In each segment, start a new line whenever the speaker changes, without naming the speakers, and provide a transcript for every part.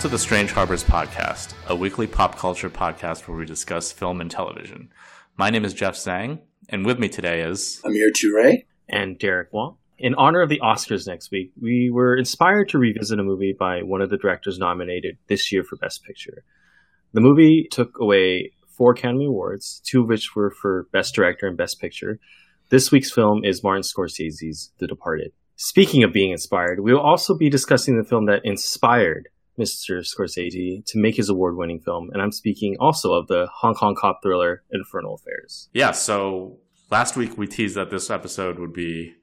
Welcome to the Strange Harbors Podcast, a weekly pop culture podcast where we discuss film and television. My name is Jeff Zhang, and with me today is
Amir Toure.
and Derek Wong. In honor of the Oscars next week, we were inspired to revisit a movie by one of the directors nominated this year for Best Picture. The movie took away four Academy Awards, two of which were for Best Director and Best Picture. This week's film is Martin Scorsese's The Departed. Speaking of being inspired, we will also be discussing the film that inspired Mr. Scorsese to make his award winning film, and I'm speaking also of the Hong Kong cop thriller Infernal Affairs.
Yeah, so last week we teased that this episode would be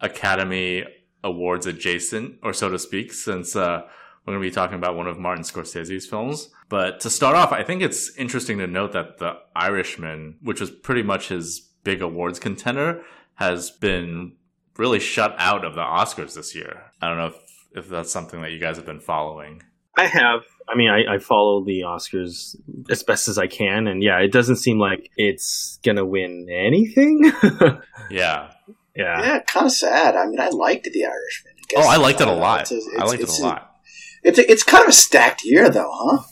Academy Awards adjacent, or so to speak, since uh, we're going to be talking about one of Martin Scorsese's films. But to start off, I think it's interesting to note that The Irishman, which was pretty much his big awards contender, has been really shut out of the Oscars this year. I don't know if, if that's something that you guys have been following.
I have. I mean, I, I follow the Oscars as best as I can, and yeah, it doesn't seem like it's gonna win anything.
Yeah.
yeah.
Yeah, kind of sad. I mean, I liked The Irishman.
Oh, I liked it a lot.
it's a-
I
it's-
liked it
it's
a lot.
It's a, it's kind of a stacked year, though, huh?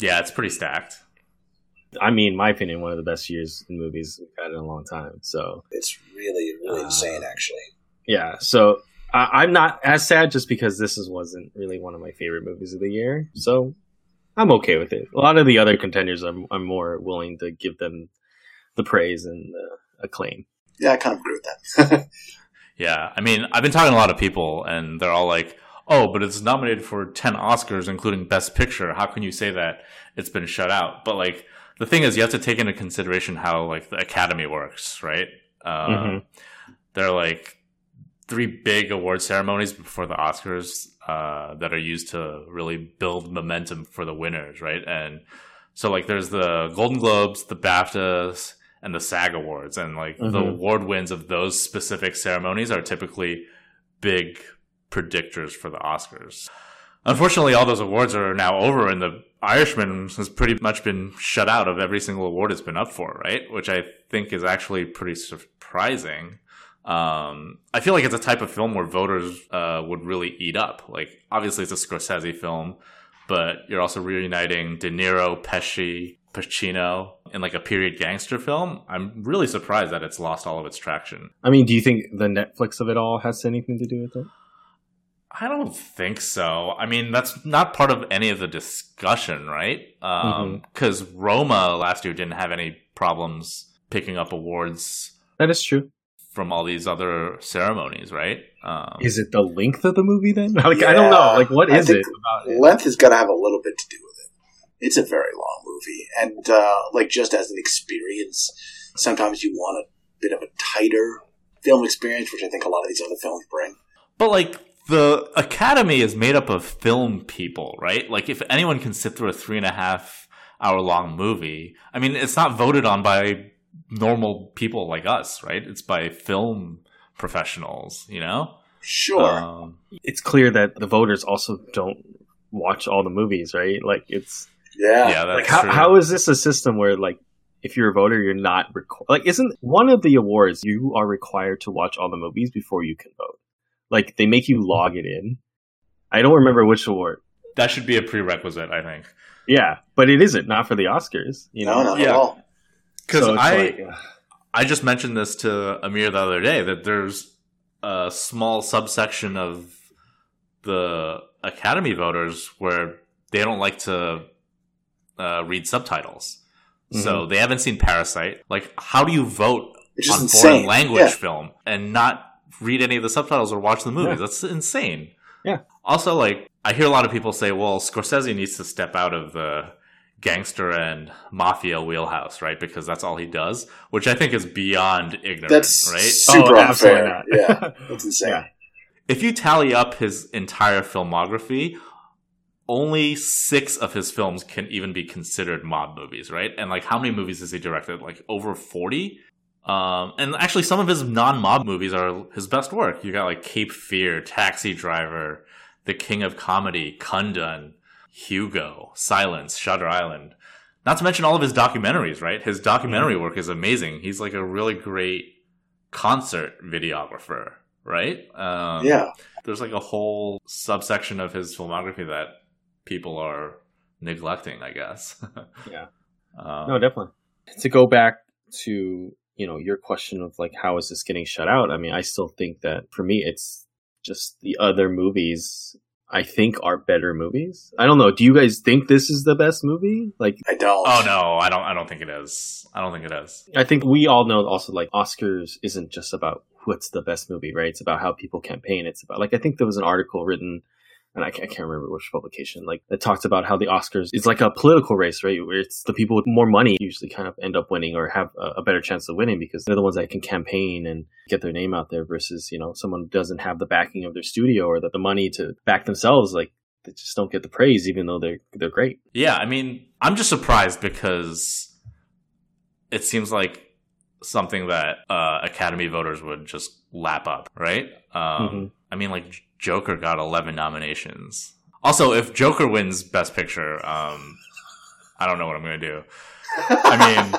Yeah, it's pretty stacked.
I mean, my opinion, one of the best years in movies we've had in a long time. So
It's really, really
Uh,
insane, actually.
yeah, so I, I'm not as sad just because this is, wasn't really one of my favorite movies of the year. So I'm okay with it. A lot of the other contenders, I'm, I'm more willing to give them the praise and the acclaim.
Yeah, I kind of agree with that.
Yeah, I mean, I've been talking to a lot of people, and they're all like, "Oh, but it's nominated for ten Oscars, including Best Picture. How can you say that it's been shut out?" But like, the thing is, you have to take into consideration how like the Academy works, right? Uh,
Mhm.
There are like three big award ceremonies before the Oscars uh, that are used to really build momentum for the winners, right? And so like, there's the Golden Globes, the BAFTAs, and the SAG Awards, and like the
Mhm.
award wins of those specific ceremonies are typically big predictors for the Oscars. Unfortunately, all those awards are now over, and the Irishman has pretty much been shut out of every single award it's been up for, right? Which I think is actually pretty surprising. Um, I feel like it's a type of film where voters uh, would really eat up. Like, obviously, it's a Scorsese film, but you're also reuniting De Niro, Pesci, Pacino in like a period gangster film. I'm really surprised that it's lost all of its traction.
I mean, do you think the Netflix of it all has anything to do with it?
I don't think so. I mean, that's not part of any of the discussion, right? Because Roma last year didn't have any problems picking up awards
That is true.
From all these other ceremonies, right? Um,
Is it the length of the movie then? Like, I don't know. Like, what
I
is
think
it about it?
Length has got to have a little bit to do with it. It's a very long movie. And, uh, like, just as an experience, sometimes you want a bit of a tighter film experience, which I think a lot of these other films bring.
But like the Academy is made up of film people, right? Like if anyone can sit through a three and a half hour long movie, I mean, it's not voted on by normal people like us, right? It's by film professionals, you know?
Sure.
Um,
It's clear that the voters also don't watch all the movies, right? Like, it's
yeah.
yeah, that's
like how,
true.
how is this a system where like if you're a voter you're not requ- like isn't one of the awards you are required to watch all the movies before you can vote like they make you log it in i don't remember which award
that should be a prerequisite, I think.
yeah but it isn't not for the oscars you know
no, not
Yeah.
at all.
Because
So
I,
like.
I just mentioned this to Amir the other day that there's a small subsection of the Academy voters where they don't like to uh, read subtitles. So they haven't seen Parasite. Like, how do you vote on
insane.
foreign language
Yeah.
film and not read any of the subtitles or watch the movies?
Yeah.
That's insane.
Yeah.
Also, like, I hear a lot of people say, well, Scorsese needs to step out of the gangster and mafia wheelhouse, right? Because that's all he does, which I think is beyond ignorant,
That's
right?
super
Oh, absolutely
unfair. yeah, that's insane.
Yeah.
If you tally up his entire filmography, only six of his films can even be considered mob movies, right? And like, how many movies has he directed? Like over 40? Um, and actually, some of his non mob movies are his best work. You got like Cape Fear, Taxi Driver, The King of Comedy, Kundun, Hugo, Silence, Shutter Island. Not to mention all of his documentaries, right? His documentary work is amazing. He's like a really great concert videographer, right? Um,
Yeah.
there's like a whole subsection of his filmography that people are neglecting, I guess.
Yeah.
Um,
No, definitely. To go back to you know your question of like how is this getting shut out? I mean, I still think that for me, it's just the other movies. I think are better movies. I don't know. Do you guys think this is the best movie? Like,
I don't.
Oh no, I don't. I don't think it is. I don't think it is.
I think we all know also like Oscars isn't just about what's the best movie, right? It's about how people campaign. It's about like I think there was an article written, and I can't, remember which publication, like that talked about how the Oscars is like a political race, right? Where it's the people with more money usually kind of end up winning or have a, a better chance of winning because they're the ones that can campaign and get their name out there versus you know someone who doesn't have the backing of their studio or the, the money to back themselves, like they just don't get the praise even though they're they're great.
Yeah, I mean, I'm just surprised because it seems like something that uh, Academy voters would just lap up, right? Um,
Mhm.
I mean, like Joker got 11 nominations. Also, if Joker wins Best Picture, um, I don't know what I'm going to do. I mean,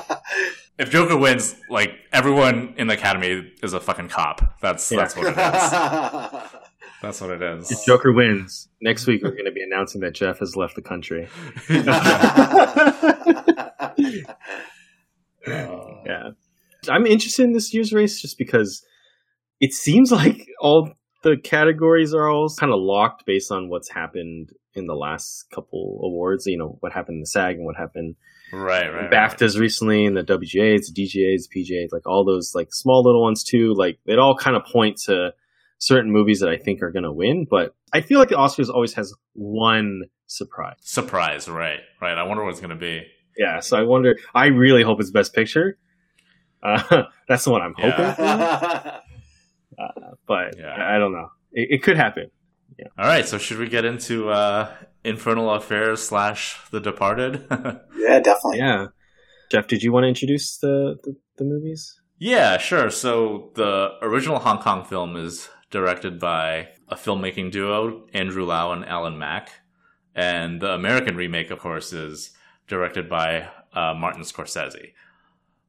if Joker wins, like everyone in the Academy is a fucking cop. That's
Yeah.
that's what it is. That's what it is.
If Joker wins next week, we're going to be announcing that Jeff has left the country.
Uh,
Yeah. I'm interested in this year's race just because it seems like all the categories are all kind of locked based on what's happened in the last couple awards. You know, what happened in the SAG and what happened
right,
in
right, right.
BAFTAs recently and the WGAs, the DGAs, PGAs, like all those like small little ones too. Like it all kind of point to certain movies that I think are going to win. But I feel like the Oscars always has one surprise.
Surprise, right, right. I wonder what it's going to be.
Yeah. So I wonder, I really hope it's Best Picture. Uh, that's the one I'm hoping
Yeah.
for. but
Yeah.
I, I don't know. It, it could happen.
All right, so should we get into uh, Infernal Affairs slash The Departed?
yeah, definitely.
Yeah. Jeff, did you want to introduce the, the, the movies?
yeah, sure. So the original Hong Kong film is directed by a filmmaking duo, Andrew Lau and Alan Mak. And the American remake, of course, is directed by uh, Martin Scorsese.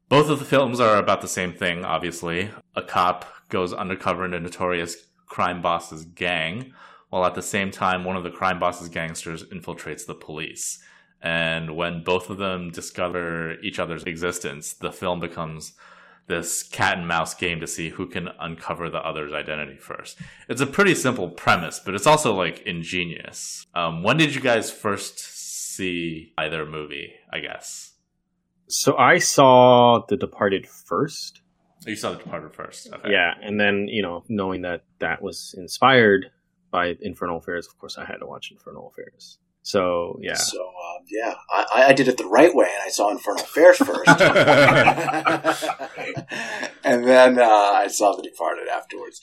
Both of the films are about the same thing, obviously. A cop goes undercover in a notorious crime boss's gang, while at the same time, one of the crime boss's gangsters infiltrates the police. And when both of them discover each other's existence, the film becomes this cat and mouse game to see who can uncover the other's identity first. It's a pretty simple premise, but it's also like ingenious. Um, when did you guys first see either movie? I guess
So I saw The Departed first.
You saw The Departed first. Okay.
Yeah. And then, you know, knowing that that was inspired by Infernal Affairs, of course, I had to watch Infernal Affairs. So, yeah.
So um, yeah, I, I did it the right way, and I saw Infernal Affairs first, and then uh, I saw The Departed afterwards.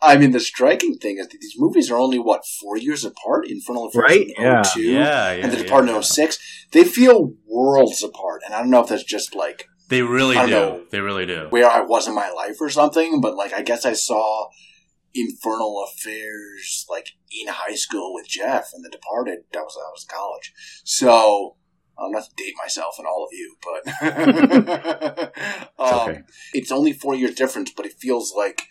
I mean, the striking thing is that these movies are only what four years apart. Infernal Affairs
Right,
in
yeah.
02,
Yeah, yeah,
and The
yeah,
Departed
yeah.
in 06. They feel worlds apart, and I don't know if that's just like
They really do.
know.
They really do.
where I was in my life or something, but like I guess I saw Infernal Affairs like in high school with Jeff and The Departed. That was I was in college, so I'm not to date myself and all of you, but um,
okay.
it's only four years difference, but it feels like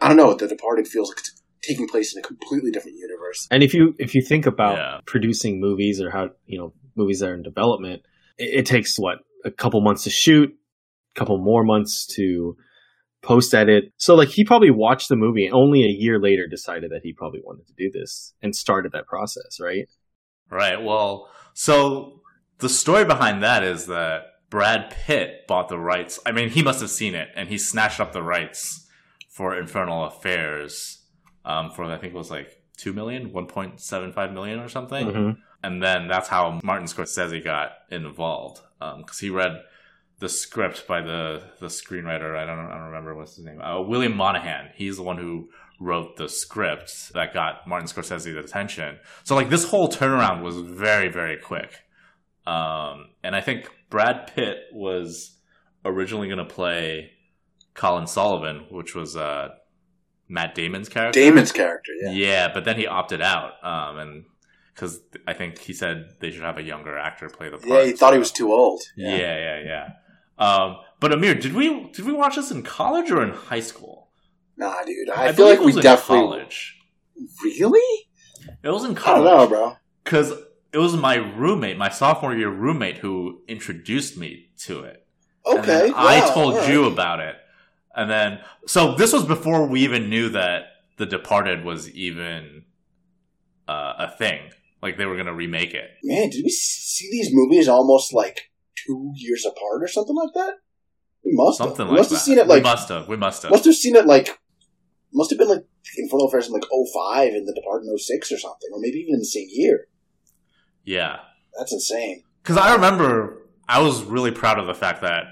I don't know. The Departed feels like it's taking place in a completely different universe.
And if you if you think about
Yeah.
producing movies or how you know movies that are in development, it, it takes what a couple months to shoot, a couple more months to post edit. So like he probably watched the movie and only a year later decided that he probably wanted to do this and started that process, right?
Right. Well, so the story behind that is that Brad Pitt bought the rights. I mean, he must have seen it, and he snatched up the rights for Infernal Affairs um, for I think it was like two million, one point seven five million, or something.
Mhm.
And then that's how Martin Scorsese got involved because he read the script by the the screenwriter. I don't I don't remember what's his name. Uh, William Monahan. He's the one who wrote the script that got Martin Scorsese's attention. So like this whole turnaround was very very quick. Um, and I think Brad Pitt was originally going to play Colin Sullivan, which was uh, Matt Damon's character.
Damon's character, yeah.
Yeah, but then he opted out, um, and because I think he said they should have a younger actor play the part.
Yeah, he thought
so-
he was too old.
Yeah, yeah, yeah. Um, but Amir, did we did we watch this in college or in high school?
Nah, dude. I, feel like
it
we
was in
definitely
college.
really.
It was in
I don't
college.
know, bro.
because it was my roommate, my sophomore year roommate, who introduced me to it. And
Okay,
then I told
all right.
you about it, and then so this was before we even knew that The Departed was even uh, a thing. Like they were gonna remake it.
Man, did we see these movies almost like two years apart or something like that? We must have.
Something
we
like
must
that.
have seen it
we
like
must have. We must have.
must have seen it like must have been like Infernal Affairs in like 05 and The Departed in 06 or something, or maybe even in the same year.
Yeah.
That's insane.
Because I remember I was really proud of the fact that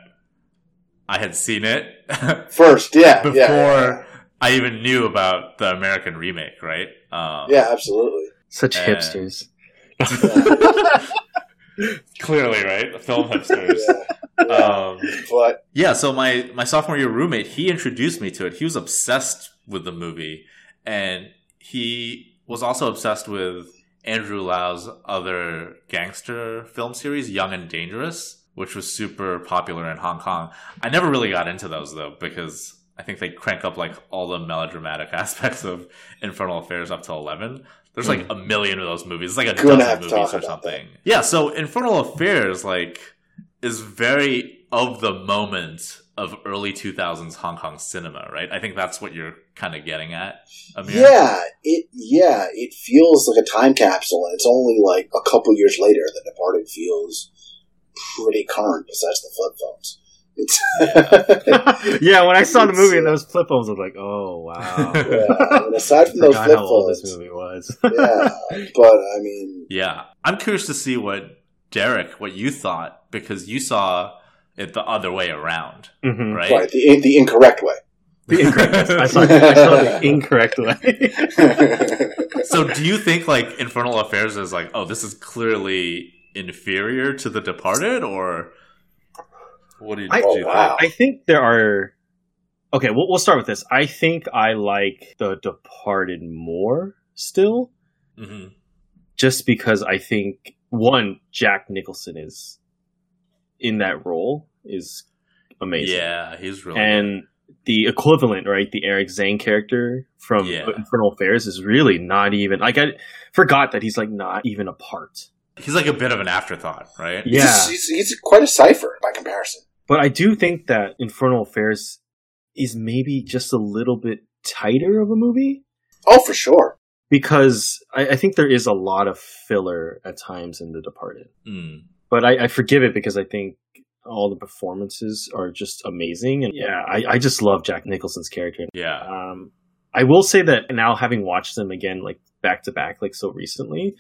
I had seen it
First, yeah,
before
yeah,
I even knew about the American remake, right? Um,
yeah, absolutely.
Such
Uh,
hipsters.
clearly, right? Film hipsters.
Yeah. Yeah.
Um,
but
yeah, so my, my sophomore year roommate, he introduced me to it. He was obsessed with the movie, and he was also obsessed with Andrew Lau's other gangster film series, Young and Dangerous, which was super popular in Hong Kong. I never really got into those though because I think they crank up like all the melodramatic aspects of Infernal Affairs up to eleven. There's like hmm. a million of those movies. It's like a
Gonna
dozen movies or something. Yeah, so Infernal Affairs like is very of the moment of early 2000s Hong Kong cinema, right? I think that's what you're kind of getting at, Amir.
yeah, it yeah, it feels like a time capsule, and it's only like a couple years later that Departed feels pretty current. Besides the flip phones,
yeah, when I saw the movie and those flip phones, I was like, oh wow.
yeah. I mean, aside from those flip
how old this movie was.
yeah. But I mean,
Yeah. I'm curious to see what Derek, what you thought, because you saw it the other way around,
Mhm.
right?
right, the the incorrect way.
The incorrect. I saw, I saw the incorrect way.
so do you think like Infernal Affairs is like, oh, this is clearly inferior to The Departed, or what did,
I-
did you
Oh, wow.
I think there are. Okay, we'll, we'll start with this. I think I like The Departed more still,
think? hmm
just because I think one Jack Nicholson is in that role is amazing.
Yeah, he's really
and the equivalent, right? The Eric Tsang character from
Yeah.
Infernal Affairs is really not even like I forgot that he's like not even a part.
he's like a bit of an afterthought, right?
Yeah,
he's, he's, he's quite a cipher by comparison.
But I do think that Infernal Affairs is maybe just a little bit tighter of a movie
Oh, for sure.
because I, I think there is a lot of filler at times in The Departed.
Mm.
But I, I forgive it because I think all the performances are just amazing, and yeah, I, I just love Jack Nicholson's character.
Yeah.
Um, I will say that now, having watched them again, like back to back, like so recently,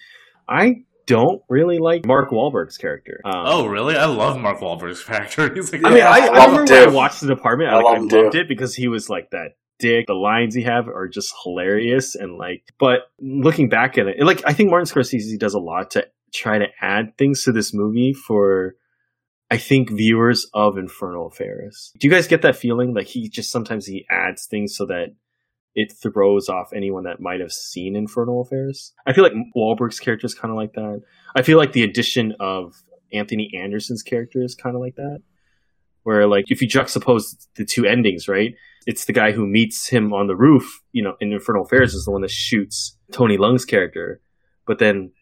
I don't really like Mark Wahlberg's character. Um,
Oh, really? I love Mark Wahlberg's character. He's like,
I mean,
Yeah,
I,
I
I remember when I watched The Department, I,
I
like,
love
I loved it because he was like that dick. The lines he have are just hilarious, and like, but looking back at it, like I think Martin Scorsese does a lot to try to add things to this movie for. I think viewers of Infernal Affairs. Do you guys get that feeling? Like he just sometimes he adds things so that it throws off anyone that might have seen Infernal Affairs. I feel like Wahlberg's character is kind of like that. I feel like the addition of Anthony Anderson's character is kind of like that. Where like if you juxtapose the two endings, right? It's the guy who meets him on the roof, you know, in Infernal Affairs is the one that shoots Tony Leung's character. But then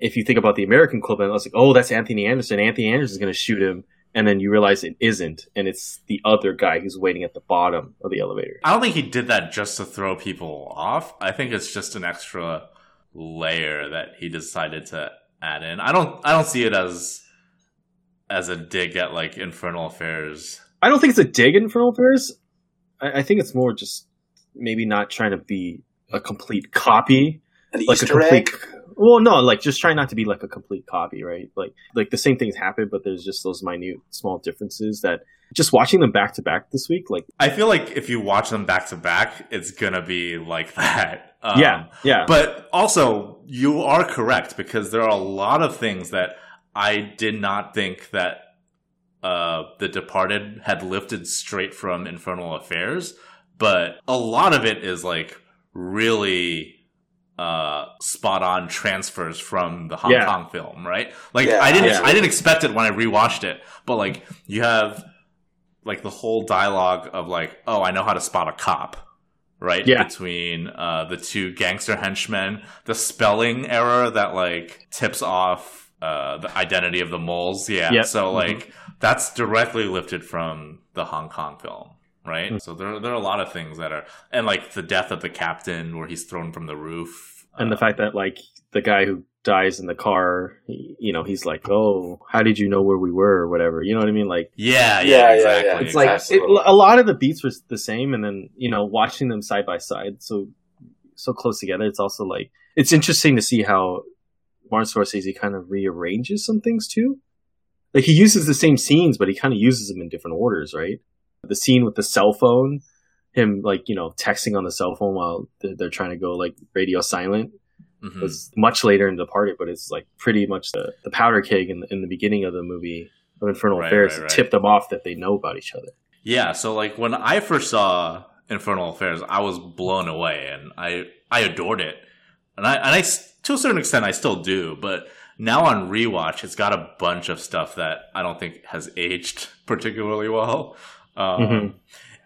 if you think about the American equivalent, I was like, oh, that's Anthony Anderson. Anthony Anderson's going to shoot him. And then you realize it isn't. And it's the other guy who's waiting at the bottom of the elevator.
I don't think he did that just to throw people off. I think it's just an extra layer that he decided to add in. I don't I don't see it as as a dig at like Infernal Affairs.
I don't think it's a dig in Infernal Affairs. I, I think it's more just maybe not trying to be a complete copy,
An
like a
Easter
complete.
egg.
Well, no, like just try not to be like a complete copy, right? Like, like the same things happen, but there's just those minute, small differences that just watching them back to back this week, like,
I feel like if you watch them back to back, it's gonna be like that. Um,
yeah, yeah,
But also, you are correct because there are a lot of things that I did not think that uh, The Departed had lifted straight from Infernal Affairs. But a lot of it is like really uh, spot on transfers from the Hong
Yeah.
Kong film, right? Like
Yeah,
I didn't,
yeah.
I didn't expect it when I rewatched it, but like you have like the whole dialogue of like, oh, I know how to spot a cop, right?
Yeah.
Between uh, the two gangster henchmen, the spelling error that like tips off uh, the identity of the moles. Yeah.
Yep.
So like that's directly lifted from the Hong Kong film. Right,
Mm.
so there there are a lot of things that are, and like the death of the captain, where he's thrown from the roof,
and the
uh,
fact that like the guy who dies in the car, you know, he's like, "Oh, how did you know where we were?" or whatever. You know what I mean? Like
yeah, yeah,
Yeah, yeah,
exactly.
yeah.
it's like it, a lot of the beats were the same, and then you know, watching them side by side, so so close together, it's also like it's interesting to see how Martin Scorsese kind of rearranges some things too. Like he uses the same scenes, but he kind of uses them in different orders, right? The scene with the cell phone, him like you know texting on the cell phone while they're, trying to go like radio silent
Mhm.
was much later in the party, but it's like pretty much the, the powder keg in, in the beginning of the movie of Infernal
Right,
Affairs
right,
to
right.
tip them off that they know about each other.
Yeah, so like when I first saw Infernal Affairs, I was blown away, and I I adored it, and I and I to a certain extent I still do, but now on rewatch, it's got a bunch of stuff that I don't think has aged particularly well. Um,
Mhm.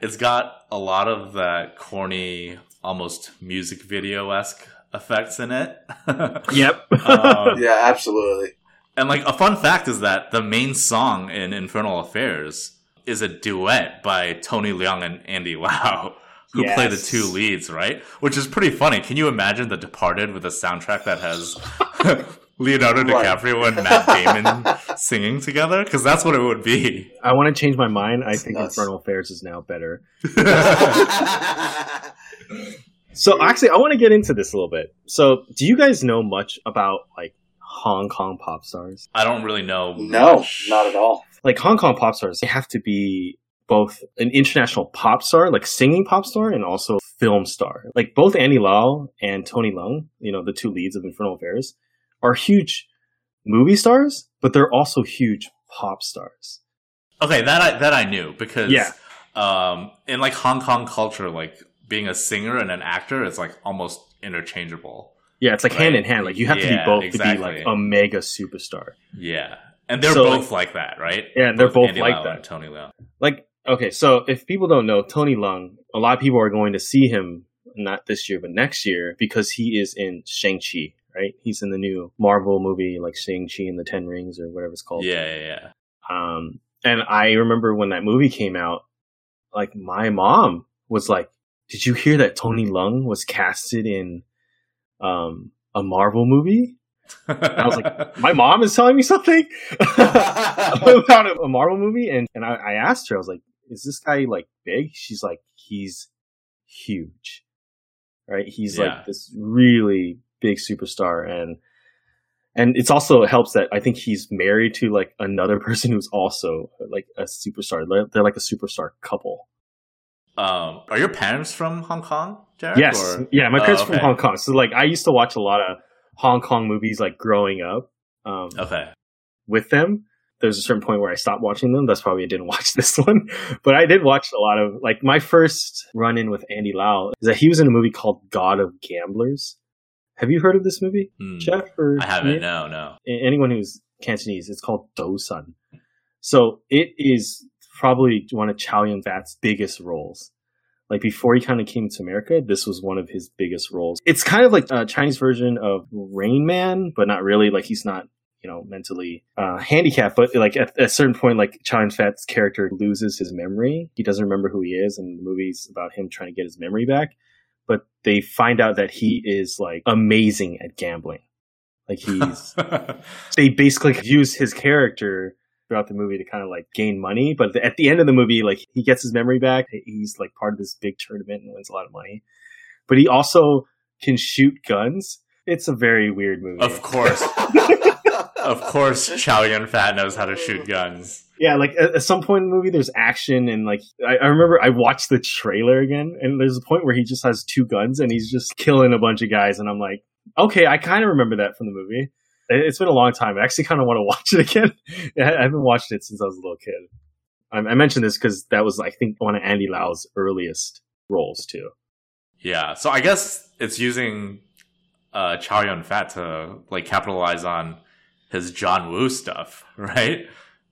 It's got a lot of that corny, almost music video esque effects in it.
Yep.
Um,
Yeah, absolutely.
and like a fun fact is that the main song in Infernal Affairs is a duet by Tony Leung and Andy Lau, who play the two leads, right? Which is pretty funny. Can you imagine The Departed with a soundtrack that has Leonardo
Right.
DiCaprio and Matt Damon singing together? Because that's what it would be.
I want to change my mind. I
That's
think
nuts.
Infernal Affairs is now better. So actually, I want to get into this a little bit. So, do you guys know much about like Hong Kong pop stars?
I don't really know.
no,
much.
not at all.
Like Hong Kong pop stars, they have to be both an international pop star, like singing pop star, and also film star. Like both Andy Lau and Tony Leung, you know, the two leads of Infernal Affairs, are huge movie stars, but they're also huge pop stars.
Okay, that I, that I knew because
Yeah.
um, in like Hong Kong culture, like being a singer and an actor is like almost interchangeable.
Yeah, it's like
Right.
hand in hand. Like you have to be
Yeah,
both to be like a mega superstar.
Yeah, and they're
So,
both like, that, right?
Yeah, they're both
Andy
like
Lau
that.
Tony Leung.
like okay so if people don't know tony leung a lot of people are going to see him not this year but next year because he is in shang-chi right he's in the new marvel movie like shang-chi and the ten rings or whatever it's called
Yeah, yeah, yeah.
um and i remember when that movie came out like my mom was like did you hear that tony leung was casted in um a marvel movie I was like, my mom is telling me something about a, a Marvel movie, and and I, I asked her, I was like, "Is this guy like big?" She's like, "He's huge, right? He's
Yeah.
like this really big superstar, and and it's also it helps that I think he's married to like another person who's also like a superstar. They're- like a superstar couple.
um, are your parents from Hong Kong, Jared?
Yes,
Or-
yeah, my
Oh,
parents from. Hong Kong, so like I used to watch a lot of Hong Kong movies like growing up. Um,
Okay.
with them. There's a certain point where I stopped watching them. That's probably I didn't watch this one, but I did watch a lot of like my first run in with Andy Lau is that he was in a movie called God of Gamblers. Have you heard of this movie,
Hmm.
Jeff? Or
I haven't.
Nick?
No, no.
Anyone who's Cantonese? It's called Dosan. So it is probably one of Chow Yun Fat's biggest roles. Like before he kind of came to America, this was one of his biggest roles. It's kind of like a Chinese version of Rain Man, but not really. Like he's not, you know, mentally uh, handicapped. But like at, at a certain point, like Chow Yun Fat's character loses his memory. He doesn't remember who he is, and the movie's about him trying to get his memory back. But they find out that he is like amazing at gambling. Like he's they basically use his character throughout the movie to kind of like gain money. But at the end of the movie, like he gets his memory back. He's like part of this big tournament and wins a lot of money. But he also can shoot guns. It's a very weird movie.
of course, of course, Chow Yun Fat knows how to shoot guns.
Yeah, like at, at some point in the movie, there's action, and like I, I remember I watched the trailer again, and there's a point where he just has two guns and he's just killing a bunch of guys, and I'm like, okay, I kind of remember that from the movie. It- It's been a long time. I actually kind of want to watch it again. I haven't watched it since I was a little kid. I, I mentioned this because that was, I think, one of Andy Lau's earliest roles too.
Yeah, so I guess it's using uh, Chow Yun Fat to like capitalize on his John Woo stuff, right?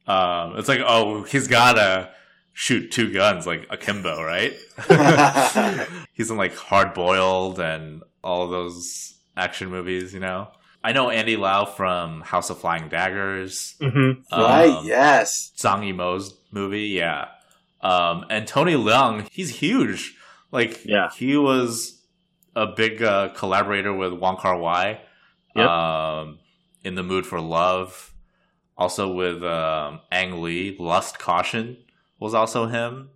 Um, it's like, oh, he's gotta shoot two guns like akimbo, right? He's in like Hard Boiled and all of those action movies, you know. I know Andy Lau from House of Flying Daggers.
Mm-hmm.
right?
um,
yes.
Zhang Yimou's movie, yeah. Um, and Tony Leung, he's huge. Like,
Yeah.
he was a big uh, collaborator with Wong Kar Wai.
Yep.
Um, in the Mood for Love, also with um, Ang Lee. Lust Caution was also him.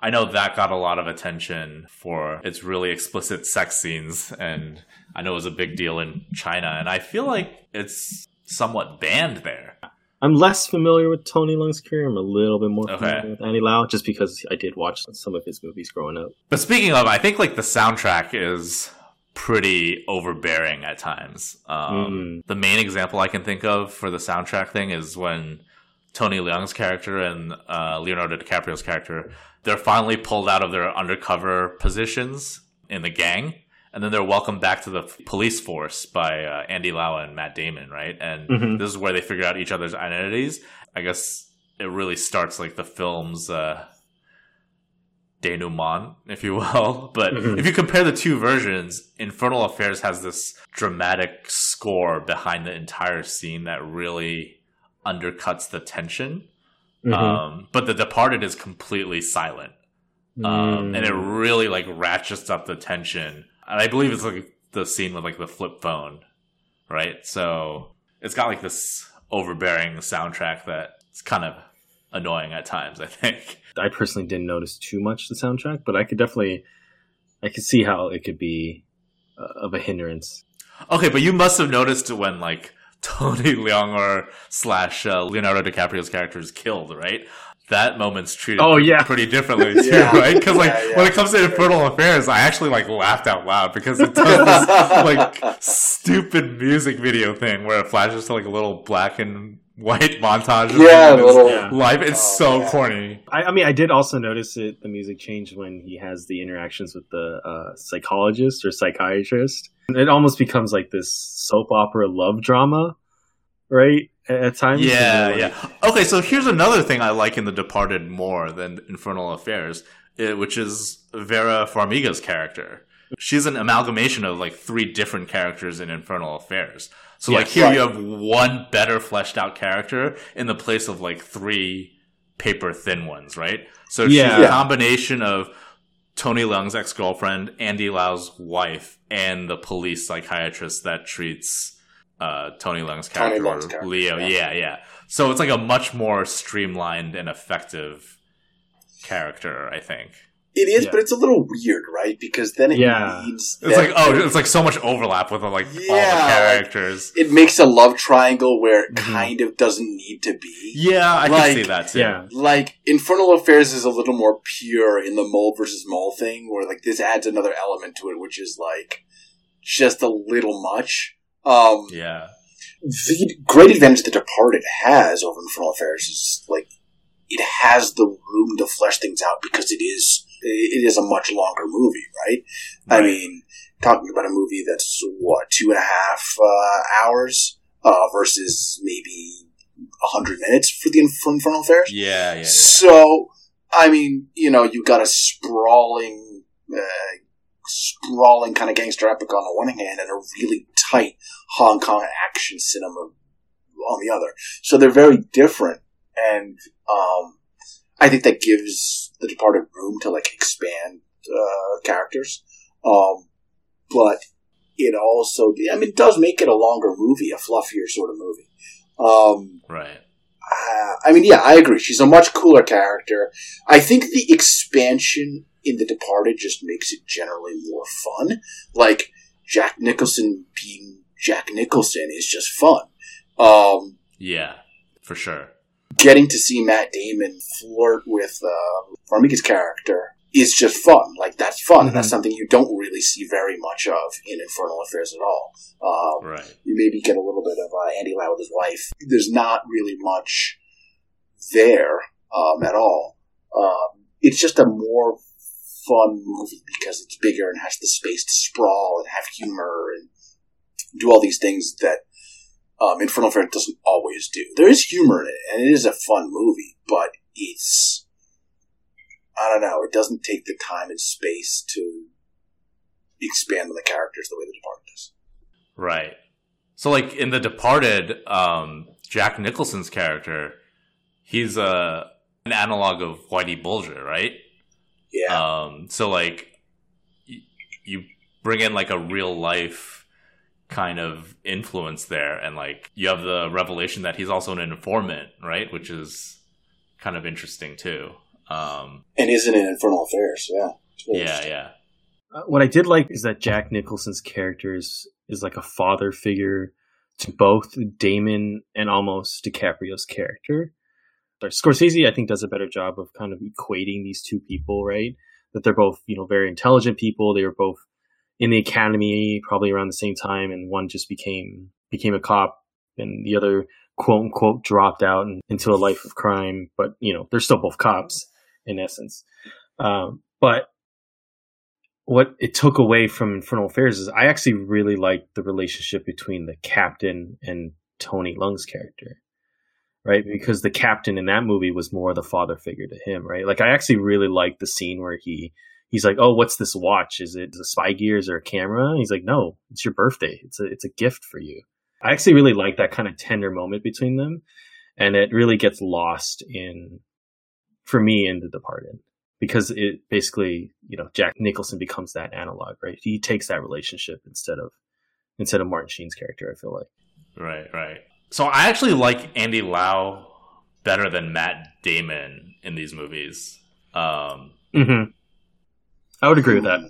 I know that got a lot of attention for its really explicit sex scenes, and I know it was a big deal in China. And I feel like it's somewhat banned there.
I'm less familiar with Tony Leung's career. I'm a little bit more
Okay.
familiar with Andy Lau, just because I did watch some of his movies growing up.
But speaking of, I think like the soundtrack is pretty overbearing at times. Um,
Mm.
The main example I can think of for the soundtrack thing is when Tony Leung's character and uh, Leonardo DiCaprio's character they're finally pulled out of their undercover positions in the gang, and then they're welcomed back to the police force by uh, Andy Lau and Matt Damon, right? And
Mhm.
this is where they figure out each other's identities. I guess it really starts like the film's uh, denouement, if you will. But
Mhm.
if you compare the two versions, Infernal Affairs has this dramatic score behind the entire scene that really undercuts the tension.
Mhm.
Um, but The Departed is completely silent. Um,
Mm.
and it really like ratchets up the tension. And I believe it's like the scene with like the flip phone, right? So it's got like this overbearing soundtrack that it's kind of annoying at times, I think.
I personally didn't notice too much the soundtrack, but I could definitely, I could see how it could be uh, of a hindrance.
Okay, but you must have noticed when like Tony Leung or slash uh, Leonardo DiCaprio's character is killed, right? That moment's treated
Oh, yeah.
pretty differently too,
Yeah.
right? Because like
Yeah, yeah.
when it comes to Infernal Affairs, I actually like laughed out loud because it does this like stupid music video thing where it flashes to like a little black and white montage.
Yeah,
him and
the
his
little.
Yeah.
life. It's
Oh,
so
yeah.
corny.
I, I mean, I did also notice it. The music changed when he has the interactions with the uh, psychologist or psychiatrist. It almost becomes like this soap opera love drama, right? At, at times.
Yeah,
And they're
yeah. Okay, so here's another thing I like in The Departed more than Infernal Affairs, eh, which is Vera Farmiga's character. She's an amalgamation of like three different characters in Infernal Affairs. So like here
Right.
you have one better fleshed out character in the place of like three paper thin ones, right? So she's a combination of Tony Leung's ex girlfriend, Andy Lau's wife, and the police psychiatrist that treats uh, Tony Leung's
Tony
character,
Leung's character,
Leo.
yeah.
Yeah, yeah. So it's like a much more streamlined and effective character, I think.
It is,
Yeah.
but it's a little weird, right? Because then it
Yeah.
needs.
It's like oh, it's like so much overlap with like all the
Yeah, like-
characters.
it makes a love triangle where it
Mhm.
kind of doesn't need to be.
yeah, I
like-
can see that too.
yeah.
Like Infernal Affairs is a little more pure in the mole versus mole thing, where like this adds another element to it, which is like just a little much. Um,
yeah,
the great advantage The Departed has over Infernal Affairs is like it has the room to flesh things out because it is it is a much longer movie, right? I mean, talking about a movie that's what two and a half uh, hours uh, versus maybe hundred minutes for the for Infernal Affairs.
yeah, yeah, yeah.
So, I mean, you know, you've got a sprawling, uh, sprawling kind of gangster epic on the one hand, and a really tight Hong Kong action cinema on the other. So they're very different, and um, I think that gives The Departed room to like expand uh, characters. Um, but it also, I mean, it does make it a longer movie, a fluffier sort of movie. Um,
right.
uh, I mean, yeah, I agree. She's a much cooler character. I think the expansion in The Departed just makes it generally more fun. Like Jack Nicholson being Jack Nicholson is just fun. Um,
Yeah, for sure.
Getting to see Matt Damon flirt with uh, Farmiga's character is just fun. Like that's fun, and that's something you don't really see very much of in Infernal Affairs at all. Um,
Right.
you maybe get a little bit of uh, Andy Lau with his wife. There's not really much there um, at all. Um, it's just a more fun movie because it's bigger and has the space to sprawl and have humor and do all these things that um, Infernal Affairs doesn't always do. There is humor in it, and it is a fun movie, but it's I don't know. It doesn't take the time and space to expand on the characters the way The Departed does.
Right. So, like in The Departed, um, Jack Nicholson's character, he's a an analog of Whitey Bulger, right?
Yeah.
Um, so like y- you bring in like a real life kind of influence there, and like you have the revelation that he's also an informant, right? Which is kind of interesting too. Um,
and isn't in Infernal Affairs, yeah.
Yeah, yeah,
Uh, what I did like is that Jack Nicholson's character is, is like a father figure to both Damon and almost DiCaprio's character. But Scorsese, I think, does a better job of kind of equating these two people, right? That they're both, you know, very intelligent people. They were both in the academy probably around the same time, and one just became became a cop, and the other quote unquote dropped out and, into a life of crime. But you know, they're still both cops in essence. Um, but what it took away from Infernal Affairs is I actually really liked the relationship between the captain and Tony Leung's character. Right? Because the captain in that movie was more the father figure to him, right? Like I actually really liked the scene where he he's like, "Oh, what's this watch? Is it a spy gears or a camera?" And he's like, "No, it's your birthday. It's a it's a gift for you." I actually really like that kind of tender moment between them, and it really gets lost in for me in The Departed because it basically, you know, Jack Nicholson becomes that analog, right? He takes that relationship instead of instead of Martin Sheen's character. I feel like.
right, right. So I actually like Andy Lau better than Matt Damon in these movies. Um,
Mm-hmm. I would agree with that.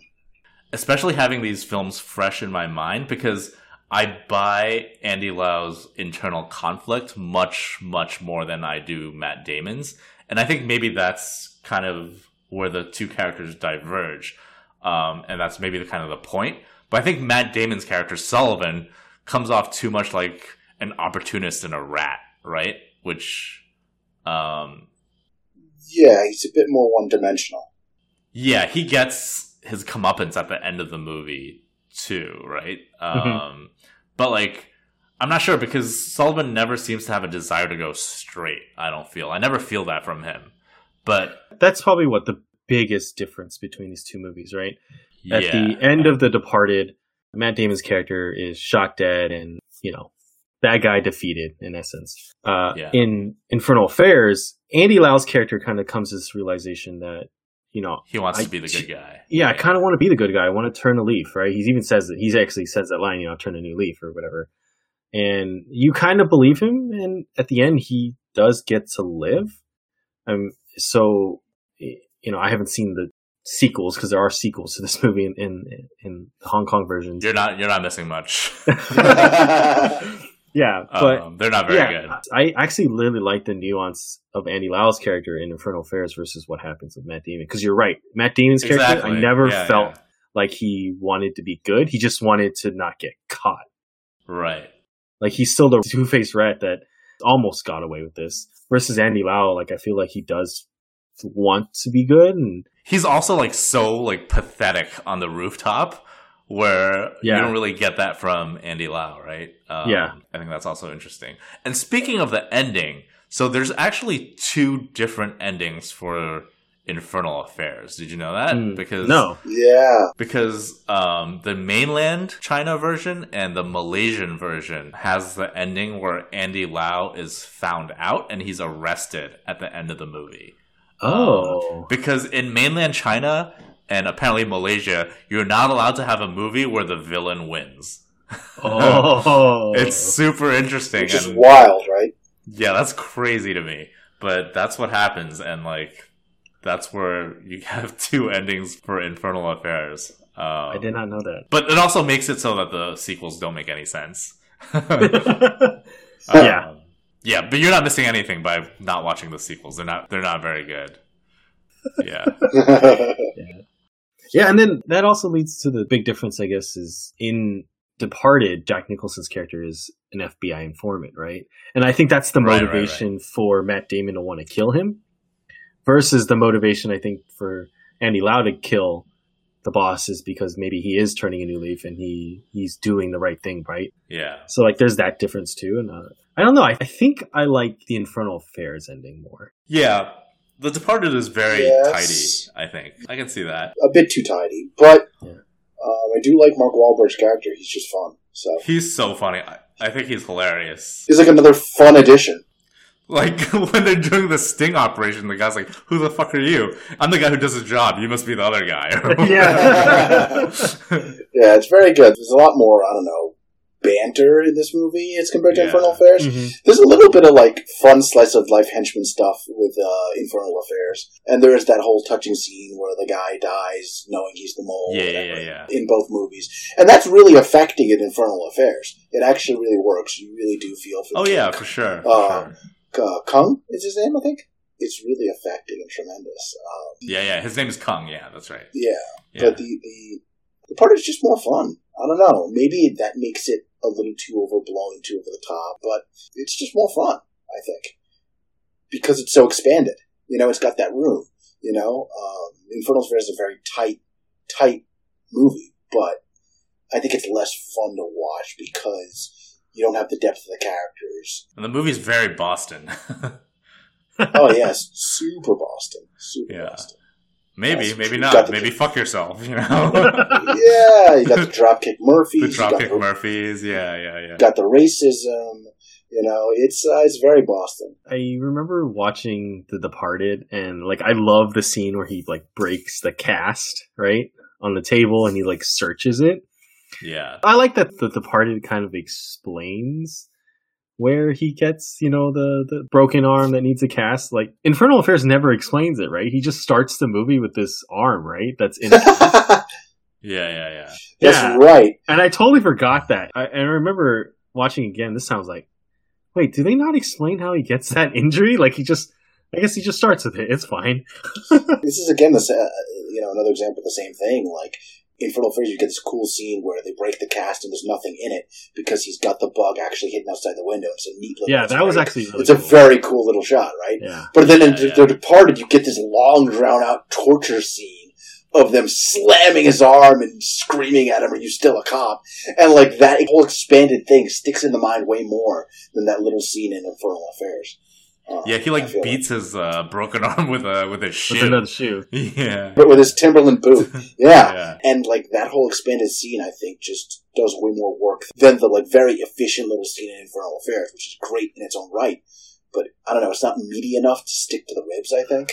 especially having these films fresh in my mind because I buy Andy Lau's internal conflict much, much more than I do Matt Damon's. And I think maybe that's kind of where the two characters diverge. Um, and that's maybe the kind of the point. But I think Matt Damon's character, Sullivan, comes off too much like an opportunist and a rat, right? Which, um,
Yeah, he's a bit more one dimensional.
Yeah, he gets his comeuppance at the end of the movie too, right? Um, but like, I'm not sure because Sullivan never seems to have a desire to go straight. I don't feel. I never feel that from him. But
That's probably what the biggest difference between these two movies, right?
yeah,
At the end of The Departed, Matt Damon's character is shot dead, and you know, bad guy defeated in essence. Uh,
Yeah.
In Infernal Affairs, Andy Lau's character kind of comes to this realization that you know
he wants
I-
to be the good guy.
yeah, I kind of want to be the good guy. I want to turn a leaf, right? He even says that. He actually says that line, you know, turn a new leaf or whatever. And you kind of believe him, and at the end, he does get to live. Um, so you know, I haven't seen the sequels because there are sequels to this movie in in, in the Hong Kong versions.
You're not. You're not missing much.
yeah, but
um, they're not very
yeah,
good.
I actually really like the nuance of Andy Lau's character in Infernal Affairs versus what happens with Matt Damon. Because you're right, Matt Damon's character,
Exactly.
I never
Yeah,
felt
yeah.
like he wanted to be good. He just wanted to not get caught.
Right.
Like he's still the two faced rat that almost got away with this. Versus Andy Lau, like I feel like he does want to be good, and
He's also like so like pathetic on the rooftop, where
Yeah.
you don't really get that from Andy Lau, right? Um,
Yeah.
I think that's also interesting. And speaking of the ending, so there's actually two different endings for Infernal Affairs. Did you know that?
Mm,
because
no,
yeah.
because um, the mainland China version and the Malaysian version has the ending where Andy Lau is found out and he's arrested at the end of the movie.
oh,
Because in mainland China and apparently Malaysia, you're not allowed to have a movie where the villain wins.
oh,
It's super interesting.
Which is
and-
wild, right?
yeah, that's crazy to me. But that's what happens, and like that's where you have two endings for Infernal Affairs. Um,
I did not know that.
But it also makes it so that the sequels don't make any sense.
yeah,
Um, yeah, but you're not missing anything by not watching the sequels. They're not. They're not very good. Yeah.
Yeah, and then that also leads to the big difference, I guess, is in Departed, Jack Nicholson's character is an FBI informant, right? And I think that's the
Right, right,
motivation for Matt Damon to want to kill him versus the motivation, I think, for Andy Lau to kill the boss is because maybe he is turning a new leaf and he he's doing the right thing, right?
Yeah.
So like, there's that difference too. And uh, I don't know. I, I think I like the Infernal Affairs ending more.
Yeah. The Departed is very
Yes.
tidy. I think I can see that.
A bit too tidy, but
Yeah.
um, I do like Mark Wahlberg's character. He's just fun. So
He's so funny. I, I think he's hilarious.
he's like another fun addition.
Like when they're doing the sting operation, the guy's like, "Who the fuck are you?" I'm the guy who does his job. You must be the other guy.
Yeah.
Yeah, it's very good. There's a lot more, I don't know, banter in this movie as compared to
Yeah.
Infernal Affairs.
Mhm.
There's a little bit of like fun slice of life henchman stuff with uh, Infernal Affairs, and there is that whole touching scene where the guy dies knowing he's the mole.
Yeah, yeah, yeah,
In both movies, and that's really affecting in Infernal Affairs. It actually really works. You really do feel for.
oh
the
yeah, for sure. For
Uh,
sure.
uh, Kung is his name, I think. It's really affecting and tremendous. Um,
Yeah, yeah. His name is Kung. Yeah, that's right.
yeah,
Yeah.
but the, the the part is just more fun. I don't know. Maybe that makes it a little too overblown, too over the top, but it's just more fun. I think because it's so expanded. You know, it's got that room. You know, um, Infernal Affairs is a very tight, tight movie, but I think it's less fun to watch because you don't have the depth of the characters.
and the movie's very Boston.
Oh yes, super Boston, super
Yeah.
Boston.
Maybe,
That's
maybe
true.
not.
Got the-
maybe fuck yourself. You know.
yeah, you got the Dropkick Murphys.
the Dropkick
the-
Murphys. Yeah, yeah, yeah.
got the racism. You know, it's uh, it's very Boston.
I remember watching The Departed, and like I love the scene where he like breaks the cast right on the table, and he like searches it.
Yeah.
I like that The Departed kind of explains where he gets, you know, the the broken arm that needs a cast. Like Infernal Affairs never explains it, right? He just starts the movie with this arm, right? That's in. a cast.
Yeah, yeah, yeah.
That's
Yeah.
right.
and I totally forgot that. I, and I remember watching again. This sounds like, wait, do they not explain how he gets that injury? Like he just, I guess he just starts with it. It's fine.
This is again the uh, you know another example of the same thing. Like Infernal Affairs, you get this cool scene where they break the cast and there's nothing in it because he's got the bug actually hidden outside the window. It's a neat. Little,
Yeah,
it's
that was
very-
actually really
It's a
cool.
very cool little shot, right?
yeah.
But then in
Yeah,
The-
yeah.
The Departed, you get this long, drawn out torture scene of them slamming his arm and screaming at him, "Are you still a cop?" And like that whole expanded thing sticks in the mind way more than that little scene in Infernal Affairs. Uh,
Yeah, he like
feel
beats his uh, broken arm with a with a
With
shoe.
another shoe.
Yeah.
but with his Timberland boot. Yeah.
Yeah.
And like that whole expanded scene, I think, just does way more work than the like very efficient little scene in Infernal Affairs, which is great in its own right. But I don't know, it's not meaty enough to stick to the ribs. I think.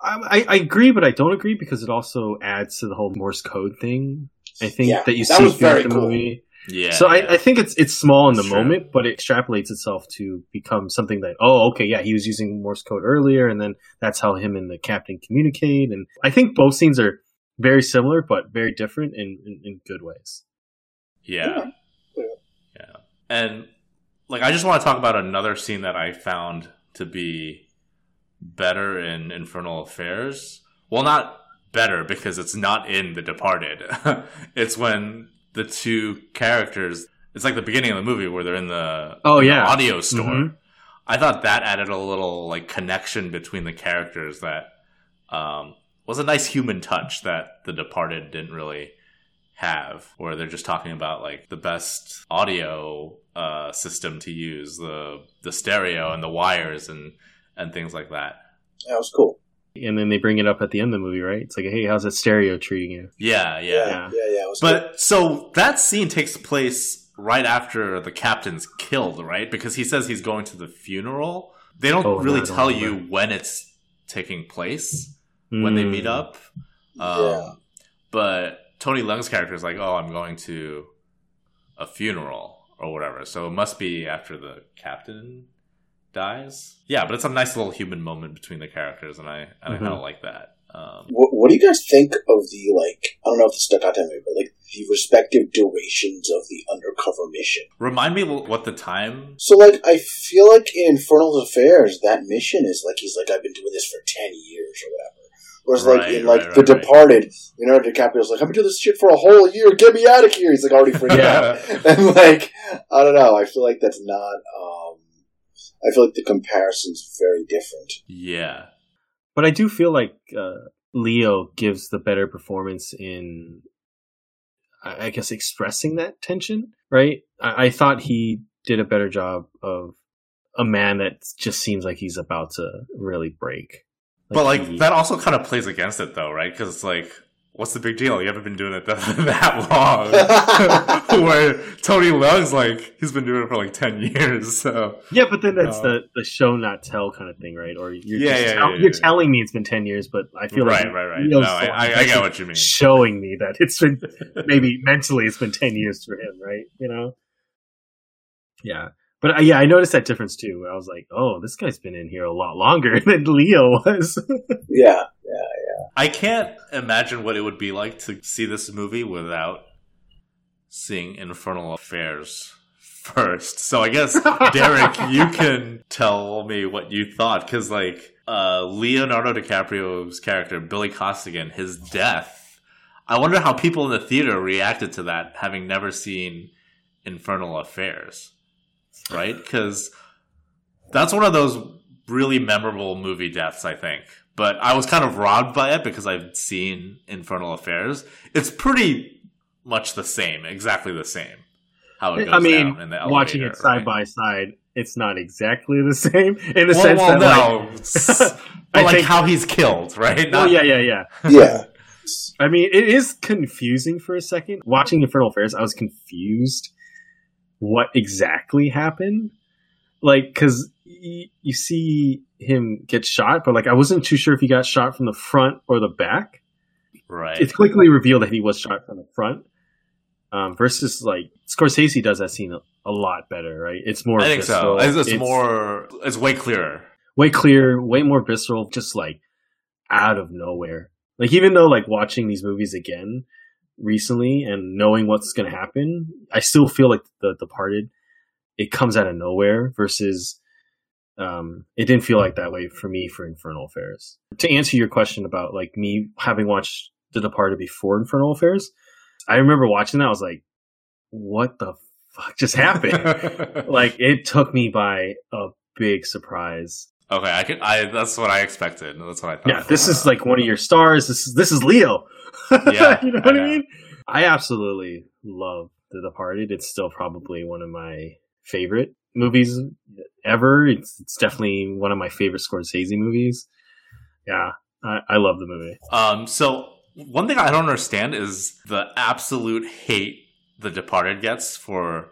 I, I, I agree, but I don't agree because it also adds to the whole Morse code thing. I think
Yeah,
that you
that
see throughout the
cool.
movie.
Yeah.
so. I, I think it's it's small in the
Sure.
moment, but it extrapolates itself to become something that oh okay yeah he was using Morse code earlier, and then that's how him and the captain communicate. And I think both scenes are very similar but very different in in, in good ways.
Yeah.
Yeah.
Yeah. And like I just want to talk about another scene that I found to be better in Infernal Affairs. Well, not better because it's not in The Departed. it's when the two characters it's like the beginning of the movie where they're in the,
Oh,
in the
yeah.
audio store.
Mhm.
I thought that added a little like connection between the characters that um, was a nice human touch that The Departed didn't really have, where they're just talking about like the best audio uh, system to use, the the stereo and the wires and and things like that.
That was cool.
And then they bring it up at the end of the movie, right? It's like, hey, how's that stereo treating you?
Yeah, yeah.
Yeah,
Yeah.
yeah, yeah. it was good.
But so that scene takes place right after the captain's killed, right? Because he says he's going to the funeral. They don't
Oh, no,
really
I don't
tell you
remember.
when it's taking place. when they meet
Mm.
up. Um,
Yeah.
But Tony Leung's character is like, oh, I'm going to a funeral or whatever. So it must be after the captain dies. Yeah, but it's a nice little human moment between the characters, and I and I
Mhm.
kind of like that. Um,
What, what do you guys think of the like? I don't know if this stuck out to me, but like the respective durations of the undercover mission.
remind me what the time.
So like, I feel like in Infernal Affairs, that mission is like he's like I've been doing this for ten years or whatever. Whereas like in like
right,
The
right, right.
Departed, Leonardo DiCaprio's like I've been doing this shit for a whole year. Get me out of here. He's like already freaking
Yeah.
out, and like I don't know. I feel like that's not. um I feel like the comparison's very different.
Yeah,
But I do feel like uh, Leo gives the better performance in, I I guess, expressing that tension. Right? I, I thought he did a better job of a man that just seems like he's about to really break.
but like
he-
that also kind of plays against it though, right? Because it's like, what's the big deal? You haven't been doing it that, that long. Where Tony Leung's like, he's been doing it for like ten years. So
yeah, but then that's
Uh,
the the show not tell kind of thing, right? Or you're
Yeah,
just
yeah,
tell-
yeah,
you're
yeah.
telling me it's been ten years, but I feel
right,
like
right, right.
Leo's
No, I,
the
I, I
that's
get what you mean.
showing me that it's been maybe mentally it's been 10 years for him right you know yeah but uh, yeah i noticed that difference too where i was like oh this guy's been in here a lot longer than leo was
yeah, yeah, yeah.
I can't imagine what it would be like to see this movie without seeing Infernal Affairs first. So I guess Derek, you can tell me what you thought because, like, uh, Leonardo DiCaprio's character Billy Costigan, his death. I wonder how people in the theater reacted to that, having never seen Infernal Affairs, right? Because that's one of those really memorable movie deaths, I think. But I was kind of robbed by it because I've seen Infernal Affairs. It's pretty much the same, exactly the same. How it goes
i mean
down in the
watching it side
right?
by side it's not exactly the same in the
well,
sense
well,
that
no,
like
s-
I
but like
think-
how he's killed, right?
oh
Not-
yeah yeah yeah
Yeah.
I mean, it is confusing for a second. Watching Infernal Affairs, I was confused what exactly happened. Like, because y- you see him get shot, but like, I wasn't too sure if he got shot from the front or the back.
right.
It's quickly revealed that he was shot from the front. Um, versus like Scorsese does that scene a, a lot better, right? It's more.
I think so. It's, it's more. It's way clearer.
way clear, way more visceral, just like out of nowhere. Like even though like watching these movies again recently and knowing what's going to happen, I still feel like The Departed it comes out of nowhere versus um it didn't feel like that way for me for Infernal Affairs. To answer your question about like me having watched The Departed before Infernal Affairs, I remember watching that I was like what the fuck just happened? like it took me by a big surprise
okay, I could. I that's what I expected. That's what I thought.
yeah, this is like one of your stars. This is this is Leo.
Yeah,
you know what I,
know.
mean. I absolutely love The Departed. It's still probably one of my favorite movies ever. It's, it's definitely one of my favorite Scorsese movies. Yeah, I, I love the movie.
Um, so one thing I don't understand is the absolute hate The Departed gets for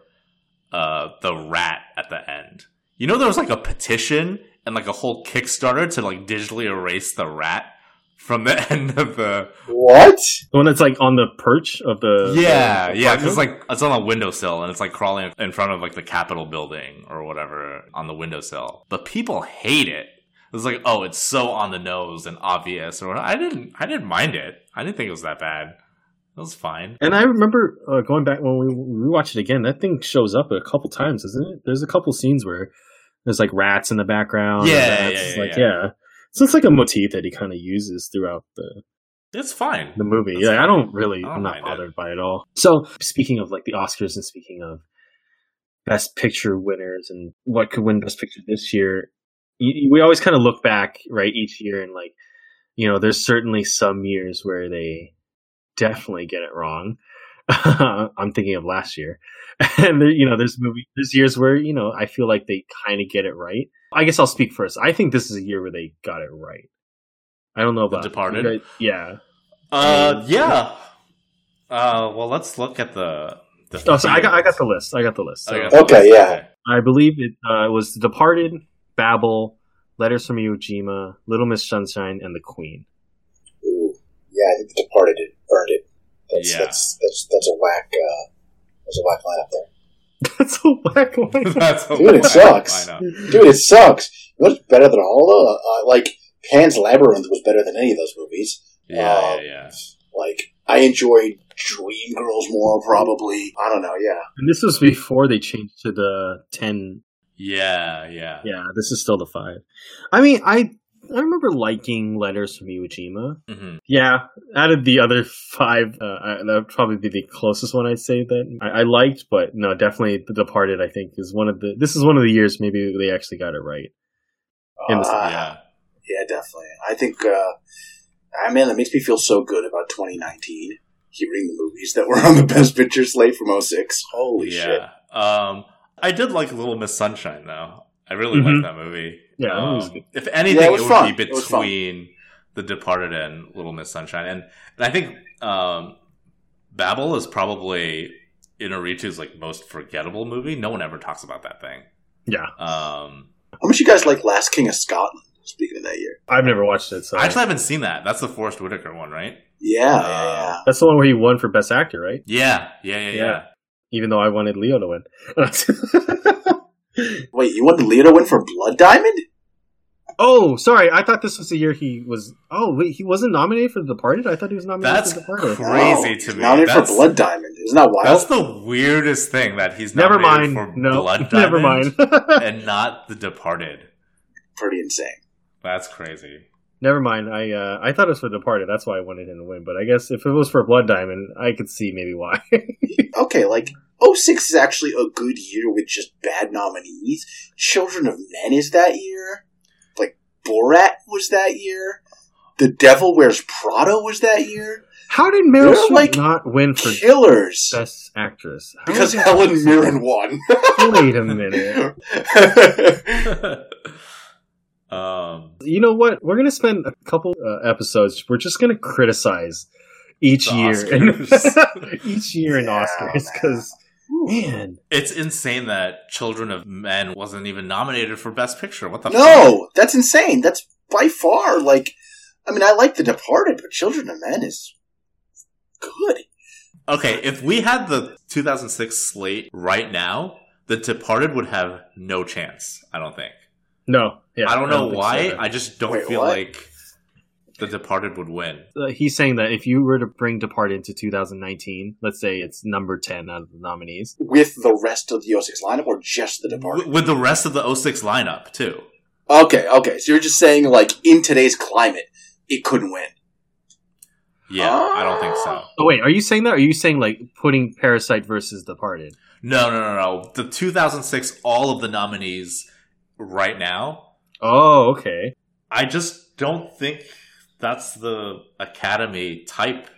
uh, the rat at the end. You know, there was like a petition and like a whole Kickstarter to like digitally erase the rat from the end of the.
What?
The one that's like on the perch of the
Yeah,
the
yeah, because like it's on a windowsill and it's like crawling in front of like the Capitol building or whatever on the windowsill. But people hate it. It's like, oh, it's so on the nose and obvious. Or I didn't, I didn't mind it. I didn't think it was that bad. It was fine.
And I remember uh, going back when we rewatched it again. That thing shows up a couple times, isn't it? There's a couple scenes where there's like rats in the background.
Yeah,
and
yeah, yeah,
like
yeah.
yeah. So it's like a motif that he kind of uses throughout the
It's fine.
the movie.
That's
yeah, I don't really,
I
I'm not
mind it.
bothered by it all. So speaking of like the Oscars and speaking of Best Picture winners and what could win Best Picture this year, y- we always kind of look back right each year and like, you know, there's certainly some years where they definitely get it wrong. I'm thinking of last year, and there, you know, there's movie, there's years where you know I feel like they kind of get it right. I guess I'll speak first. I think this is a year where they got it right. I don't know
The
about
Departed?
guys- Yeah.
Uh, yeah. Uh, well, let's look at the. the
Oh, so I got I got the list. I got the list. So
Okay.
Okay, yeah.
I believe it uh, was The Departed, Babel, Letters from Iwo Jima, Little Miss Sunshine, and The Queen.
Ooh. Yeah, I think The Departed earned it. That's
Yeah.
that's that's that's a whack. Uh, that's a whack lineup there.
That's a whack line.
That's a
Dude, it sucks.
lineup.
Dude, it sucks. What's better than all the uh, like Pan's Labyrinth was better than any of those movies.
Yeah,
Uh,
yeah, yeah.
Like I enjoyed Dreamgirls more, probably. I don't know. Yeah,
And this was before they changed to the ten.
Yeah, yeah.
Yeah, this is still the five. I mean, I I remember liking Letters from Iwo Jima.
hmm
Yeah, out of the other five, uh, I, that would probably be the closest one I'd say that I, I liked. But no, definitely The Departed. I think is one of the. This is one of the years maybe they actually got it right. In the-
Uh,
yeah.
yeah, definitely. I think. uh I mean, it makes me feel so good about 2019. Hearing the movies that were on the Best Picture slate from 06. Holy shit!
Um, I did like Little Miss Sunshine though. I really
Mhm.
liked that movie.
Yeah,
Um, if anything,
Yeah, it
it, would
fun.
be
It was fun.
between The Departed and Little Miss Sunshine, and, and I think um, Babel is probably Inarritu's like most forgettable movie. No one ever talks about that thing.
Yeah,
Um,
How much you guys like Last King of Scotland? Speaking of that year,
I've never watched it, so
I actually haven't seen that. That's the Forest Whitaker one, right?
yeah,
Uh,
yeah,
that's the one where he won for best actor, right?
Yeah, yeah, yeah, yeah.
Yeah. Even though I wanted Leo to win.
yeah. Wait, you wanted Leo to win for Blood Diamond?
oh, sorry. I thought this was the year he was. Oh, wait, he wasn't nominated for The Departed. I thought he was nominated
That's
for The Departed.
cr- Crazy
No,
to me.
Nominated
That's-
for Blood Diamond. Isn't that wild?
That's the weirdest thing that he's
Never
nominated
mind.
for
No,
Blood
never
Diamond
mind.
and not The Departed.
Pretty insane.
That's crazy.
never mind. I uh, I thought it was for The Departed. That's why I wanted him to win. But I guess if it was for Blood Diamond, I could see maybe why.
Okay, like 06 is actually a good year with just bad nominees. Children of Men is that year. Like Borat was that year. The Devil Wears Prada was that year.
How did Meryl
They're
Streep
like
not win for
Killers.
Best Actress? How
Because Helen? Mirren won.
Wait a minute.
um,
You know what? We're gonna spend a couple uh, episodes. We're just gonna criticize each year,
Oscars.
each year in
Yeah,
Oscars, because man,
it's insane that Children of Men wasn't even nominated for Best Picture. What the fuck?
no, that's insane. That's by far like. I mean, I like The Departed, but Children of Men is good.
Okay, if we had the 2006 slate right now, The Departed would have no chance. I don't think.
no, yeah,
I don't know
think
why.
so.
I just don't
Wait,
feel
what?
like The Departed would win.
Uh, he's saying that if you were to bring Departed into 2019, let's say it's number 10 out of the nominees.
With the rest of the 06 lineup, or just The Departed?
With the rest of the 06 lineup too.
Okay, okay. So you're just saying, like, in today's climate, it couldn't win.
Yeah, I don't think so.
Oh wait, are you saying that? Are you saying like putting Parasite versus Departed?
No, no, no, no. The 2006, all of the nominees right now,
Oh, okay.
I just don't think that's the Academy type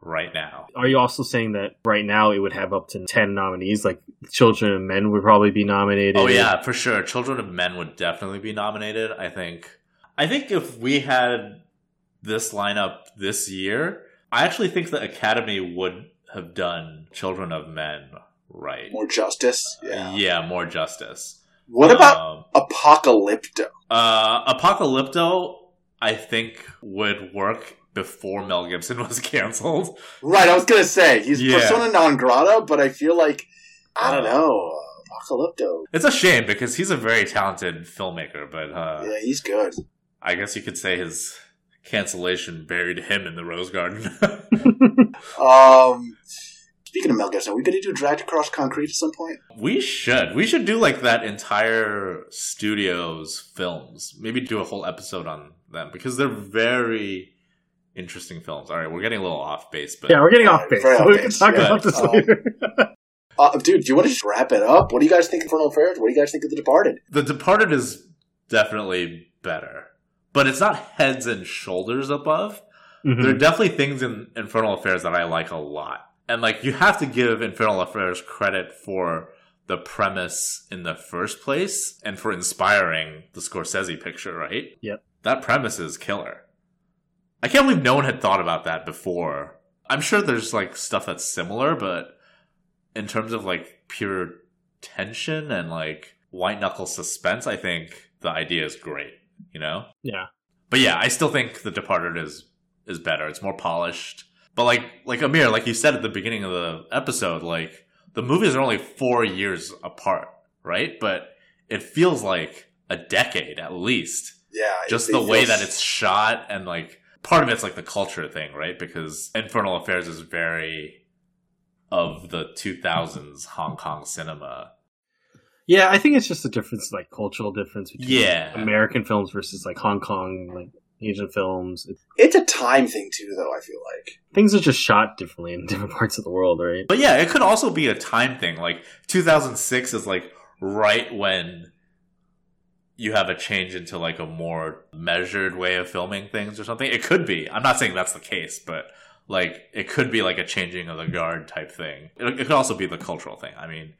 right now.
Are you also saying that right now it would have up to 10 nominees? Like Children of Men would probably be nominated.
Oh yeah, for sure. Children of Men would definitely be nominated. I think. I think if we had this lineup this year, I actually think the Academy would have done Children of Men right.
More justice. Yeah.
Yeah, more justice.
What about
Um,
Apocalypto?
uh, Apocalypto? I think would work before Mel Gibson was canceled.
Right, I was gonna say he's
Yeah.
persona non grata, but I feel like I don't know. Apocalypto.
It's a shame because he's a very talented filmmaker, but uh,
Yeah, he's good.
I guess you could say his cancellation buried him in the rose garden.
Um, speaking of Mel Gibson, are we gonna do Dragged Across Concrete at some point?
we should. We should do like that entire studio's films. Maybe do a whole episode on them because they're very interesting films. All right, we're getting a little off base, but
Yeah, we're getting off base.
very off
we can talk
yeah.
about this
Um,
later.
Uh, dude, do you want to just wrap it up? What do you guys think of Infernal Affairs? What do you guys think of The Departed?
The Departed is definitely better, but it's not heads and shoulders above.
Mhm.
There are definitely things in Infernal Affairs that I like a lot. And like you have to give Infernal Affairs credit for the premise in the first place and for inspiring the Scorsese picture, right?
Yep.
That premise is killer. I can't believe no one had thought about that before. I'm sure there's like stuff that's similar, but in terms of like pure tension and like white knuckle suspense, I think the idea is great, you know?
Yeah.
But yeah, I still think The Departed is is better. It's more polished. But like like Amir, like you said at the beginning of the episode, like the movies are only four years apart, right? But it feels like a decade at least.
Yeah,
Just
it-
the
it
way
feels-
that it's shot and like part of it's like the culture thing, right? Because Infernal Affairs is very of the 2000s Hong Kong cinema.
Yeah, I think it's just a difference, like cultural difference between
Yeah.
American films versus like Hong Kong, like Asian films.
It's a time thing too, though. I feel like.
things are just shot differently in different parts of the world, right?
But yeah, it could also be a time thing. Like 2006 is like right when you have a change into like a more measured way of filming things or something. It could be. I'm not saying that's the case, but like it could be like a changing of the guard type thing. It, it could also be the cultural thing. I mean,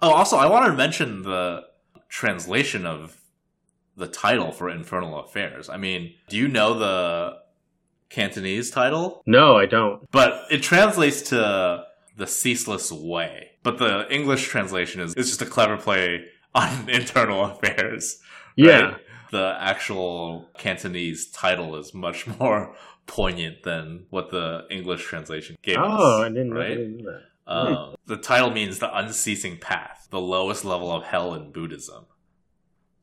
oh, also I wanted to mention the translation of the title for Infernal Affairs. I mean, do you know the Cantonese title?
No, I don't.
But it translates to the ceaseless way. But the English translation is, is just a clever play on internal affairs.
Yeah.
right? The actual Cantonese title is much more poignant than what the English translation gave us.
Oh, I didn't,
right?
know that.
Um, the title means the unceasing path, the lowest level of hell in Buddhism.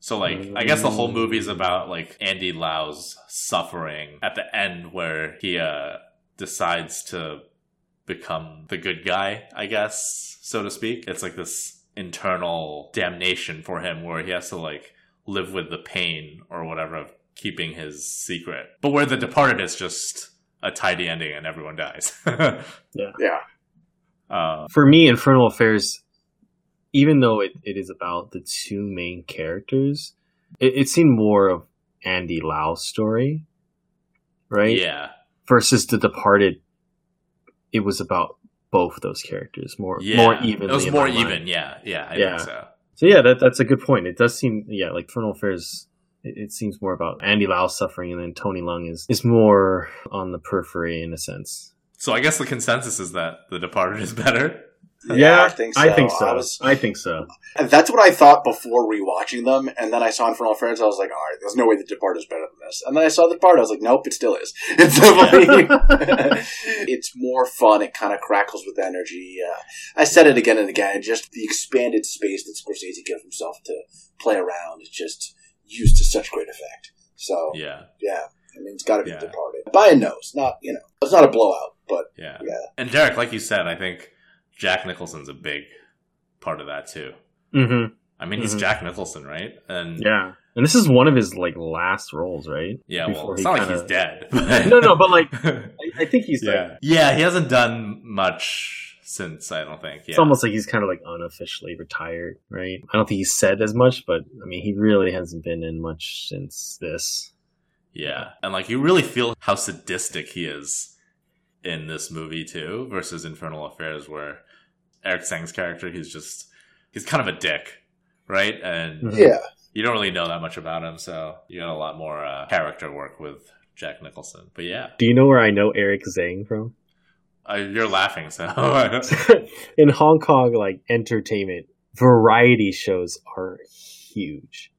So, like, I guess the whole movie is about like Andy Lau's suffering at the end, where he uh, decides to become the good guy. I guess, so to speak. It's like this internal damnation for him, where he has to like live with the pain or whatever of keeping his secret. But where The Departed is just a tidy ending and everyone dies.
Yeah.
uh,
For me, Infernal Affairs, even though it, it is about the two main characters, it, it seemed more of Andy Lau's story, right?
yeah.
Versus The Departed, it was about both those characters more
Yeah,
more evenly.
It was more
my mind.
even. Yeah, yeah, I
Yeah.
think so.
So yeah, that that's a good point. It does seem yeah, like Infernal Affairs. It, it seems more about Andy Lau's suffering, and then Tony Leung is is more on the periphery in a sense.
So I guess the consensus is that The Departed is better.
I think so.
I think so.
I
I, think so.
That's what I thought before rewatching them, and then I saw Infernal Affairs. I was like, "All right, there's no way The Departed is better than this." And then I saw The Departed. I was like, "Nope, it still is. It's it's more fun. It kind of crackles with energy. Uh, I said it again and again. Just the expanded space that Scorsese gives himself to play around is just used to such great effect. So yeah,
Yeah,
I mean, it's got to be
Yeah.
Departed by a nose. Not you know, it's not a blowout, but
yeah,
yeah.
And Derek, like you said, I think Jack Nicholson's a big part of that too.
hmm
I mean, he's
Mhm.
Jack Nicholson, right? And
Yeah, and this is one of his like last roles, right?
yeah,
Before
well, it's not like
kinda-
he's dead. but-
No, no, but like I, I think he's like
yeah, yeah, he hasn't done much since. I don't think. Yeah.
it's almost like he's kind of like unofficially retired, right? I don't think he's said as much, but I mean, he really hasn't been in much since this.
Yeah, and like you really feel how sadistic he is in this movie too, versus Infernal Affairs, where Eric Tsang's character he's just he's kind of a dick, right? And
Mhm.
Yeah,
you don't really know that much about him, so you got a lot more uh, character work with Jack Nicholson. But yeah,
Do you know where I know Eric Tsang from?
uh, you're laughing, so
in Hong Kong, like entertainment, variety shows are huge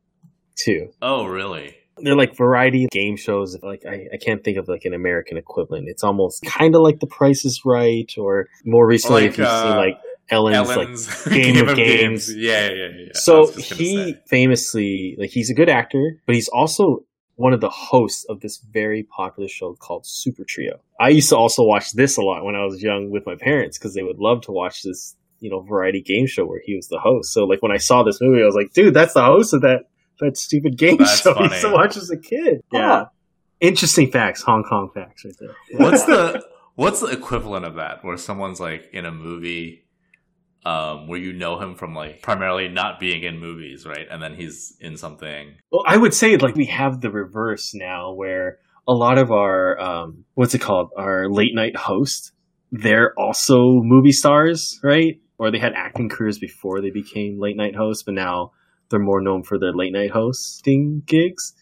too.
oh really?
They're like variety game shows. Like I, I can't think of like an American equivalent. It's almost kind of like The Price is Right, or more recently,
Like,
if you've seen
uh,
like Ellen's, like
Ellen's
Game of Games.
Yeah, yeah, yeah. yeah.
So
was just gonna
he
say.
famously, like, he's a good actor, but he's also one of the hosts of this very popular show called Super Trio. I used to also watch this a lot when I was young with my parents because they would love to watch this, you know, variety game show where he was the host. So, like, when I saw this movie, I was like, dude, that's the host of that that stupid game
That's
show I used to watch as a kid.
Huh.
Interesting facts, Hong Kong facts, right there.
what's the what's the equivalent of that where someone's like in a movie um where you know him from like primarily not being in movies right and then he's in something
Well, I would say like we have the reverse now, where a lot of our um, what's it called, our late night hosts, they're also movie stars, right? Or they had acting careers before they became late night hosts, but now they're more known for their late night hosting gigs.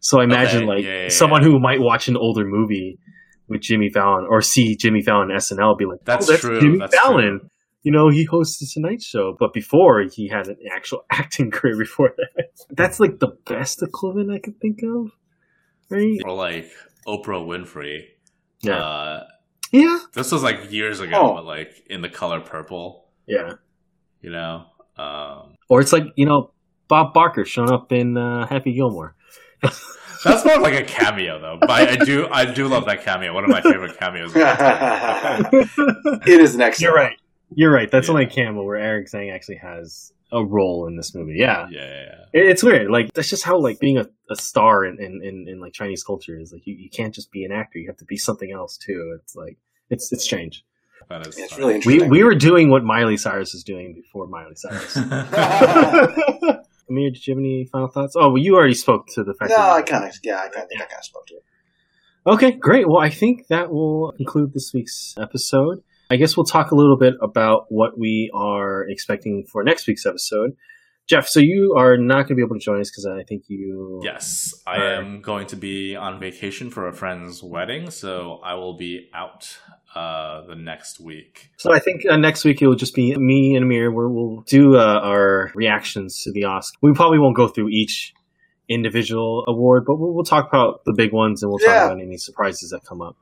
So I imagine
Okay,
like
yeah, yeah,
someone
yeah.
who might watch an older movie with Jimmy Fallon or see Jimmy Fallon on SNL be like,
That's
oh, that's
true,
Jimmy
that's
Fallon.
true.
You know, he hosts the Tonight Show, but before he had an actual acting career before that. That's like the best equivalent I can think of, right?
or like oprah winfrey
Yeah,
uh
yeah,
this was like years ago
Oh.
but like in the color purple
yeah.
you know um
Or it's like you know Bob Barker showing up in uh, Happy Gilmore.
that's more like a cameo though but I, I do i do love that cameo one of my favorite cameos of all time.
it is an excellent.
You're right. You're right. That's
Yeah.
only Campbell where Eric Tsang actually has a role in this movie. Yeah.
yeah yeah, yeah.
It- It's weird. Like that's just how like being a, a star in, in, in, in like Chinese culture is like you, you can't just be an actor. You have to be something else too. It's like it's it's strange.
that is
It's really
We
interesting.
we we were doing what Miley Cyrus is doing before Miley Cyrus. Amir, did you have any final thoughts? Oh, well, you already spoke to the fact.
no,
that-
I kind of yeah, I kind of think I kind of spoke to it.
Okay, great. Well, I think that will conclude this week's episode. I guess we'll talk a little bit about what we are expecting for next week's episode. Jeff, so you are not going to be able to join us because I think you.
Yes, I
Alright.
am going to be on vacation for a friend's wedding, so I will be out uh, the next week.
So I think uh, next week it will just be me and Amir where we'll do uh, our reactions to the Oscar. We probably won't go through each individual award, but we'll, we'll talk about the big ones and we'll
Yeah.
talk about any surprises that come up.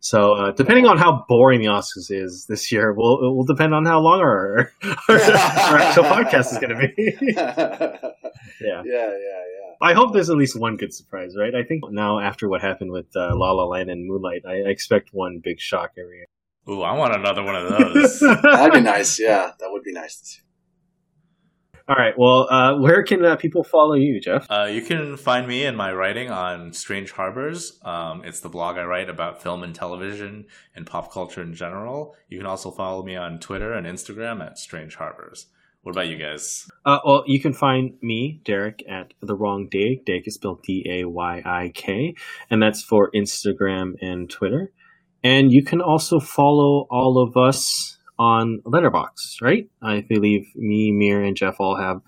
So uh, depending on how boring the Oscars is this year, will it will depend on how long our, our, our actual podcast is going to be.
yeah,
yeah.
yeah, yeah.
I hope there's at least one good surprise, right? I think now after what happened with uh, La La Land and Moonlight, I, I expect one big shock every year.
Ooh, I want another one of those.
That'd be nice. Yeah, that would be nice to see.
All right. Well, uh, where can uh, people follow you, Jeff?
Uh, you can find me and my writing on Strange Harbors. Um, it's the blog I write about film and television and pop culture in general. You can also follow me on Twitter and Instagram at Strange Harbors. What about you guys?
Uh, well, you can find me, Derek, at the wrong Dayik. Dayik is spelled D A Y I K, and that's for Instagram and Twitter. And you can also follow all of us on Letterboxd, right? I believe me, Mir, and Jeff all have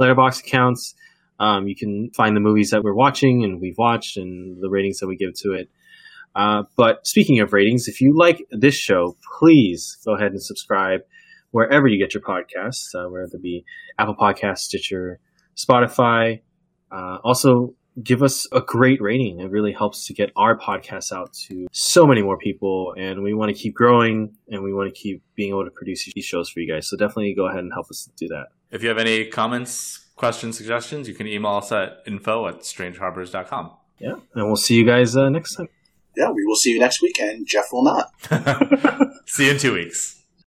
Letterboxd accounts. Um, you can find the movies that we're watching and we've watched and the ratings that we give to it. Uh, but speaking of ratings, if you like this show, please go ahead and subscribe wherever you get your podcasts, uh, whether it be Apple Podcasts, Stitcher, Spotify. Uh, also, give us a great rating. It really helps to get our podcast out to so many more people. And we want to keep growing and we want to keep being able to produce these shows for you guys. So definitely go ahead and help us do that.
If you have any comments, questions, suggestions, you can email us at info at strangeharbors.com.
Yeah. And we'll see you guys uh, next time.
Yeah, we will see you next week, and Jeff will not.
See you in two weeks.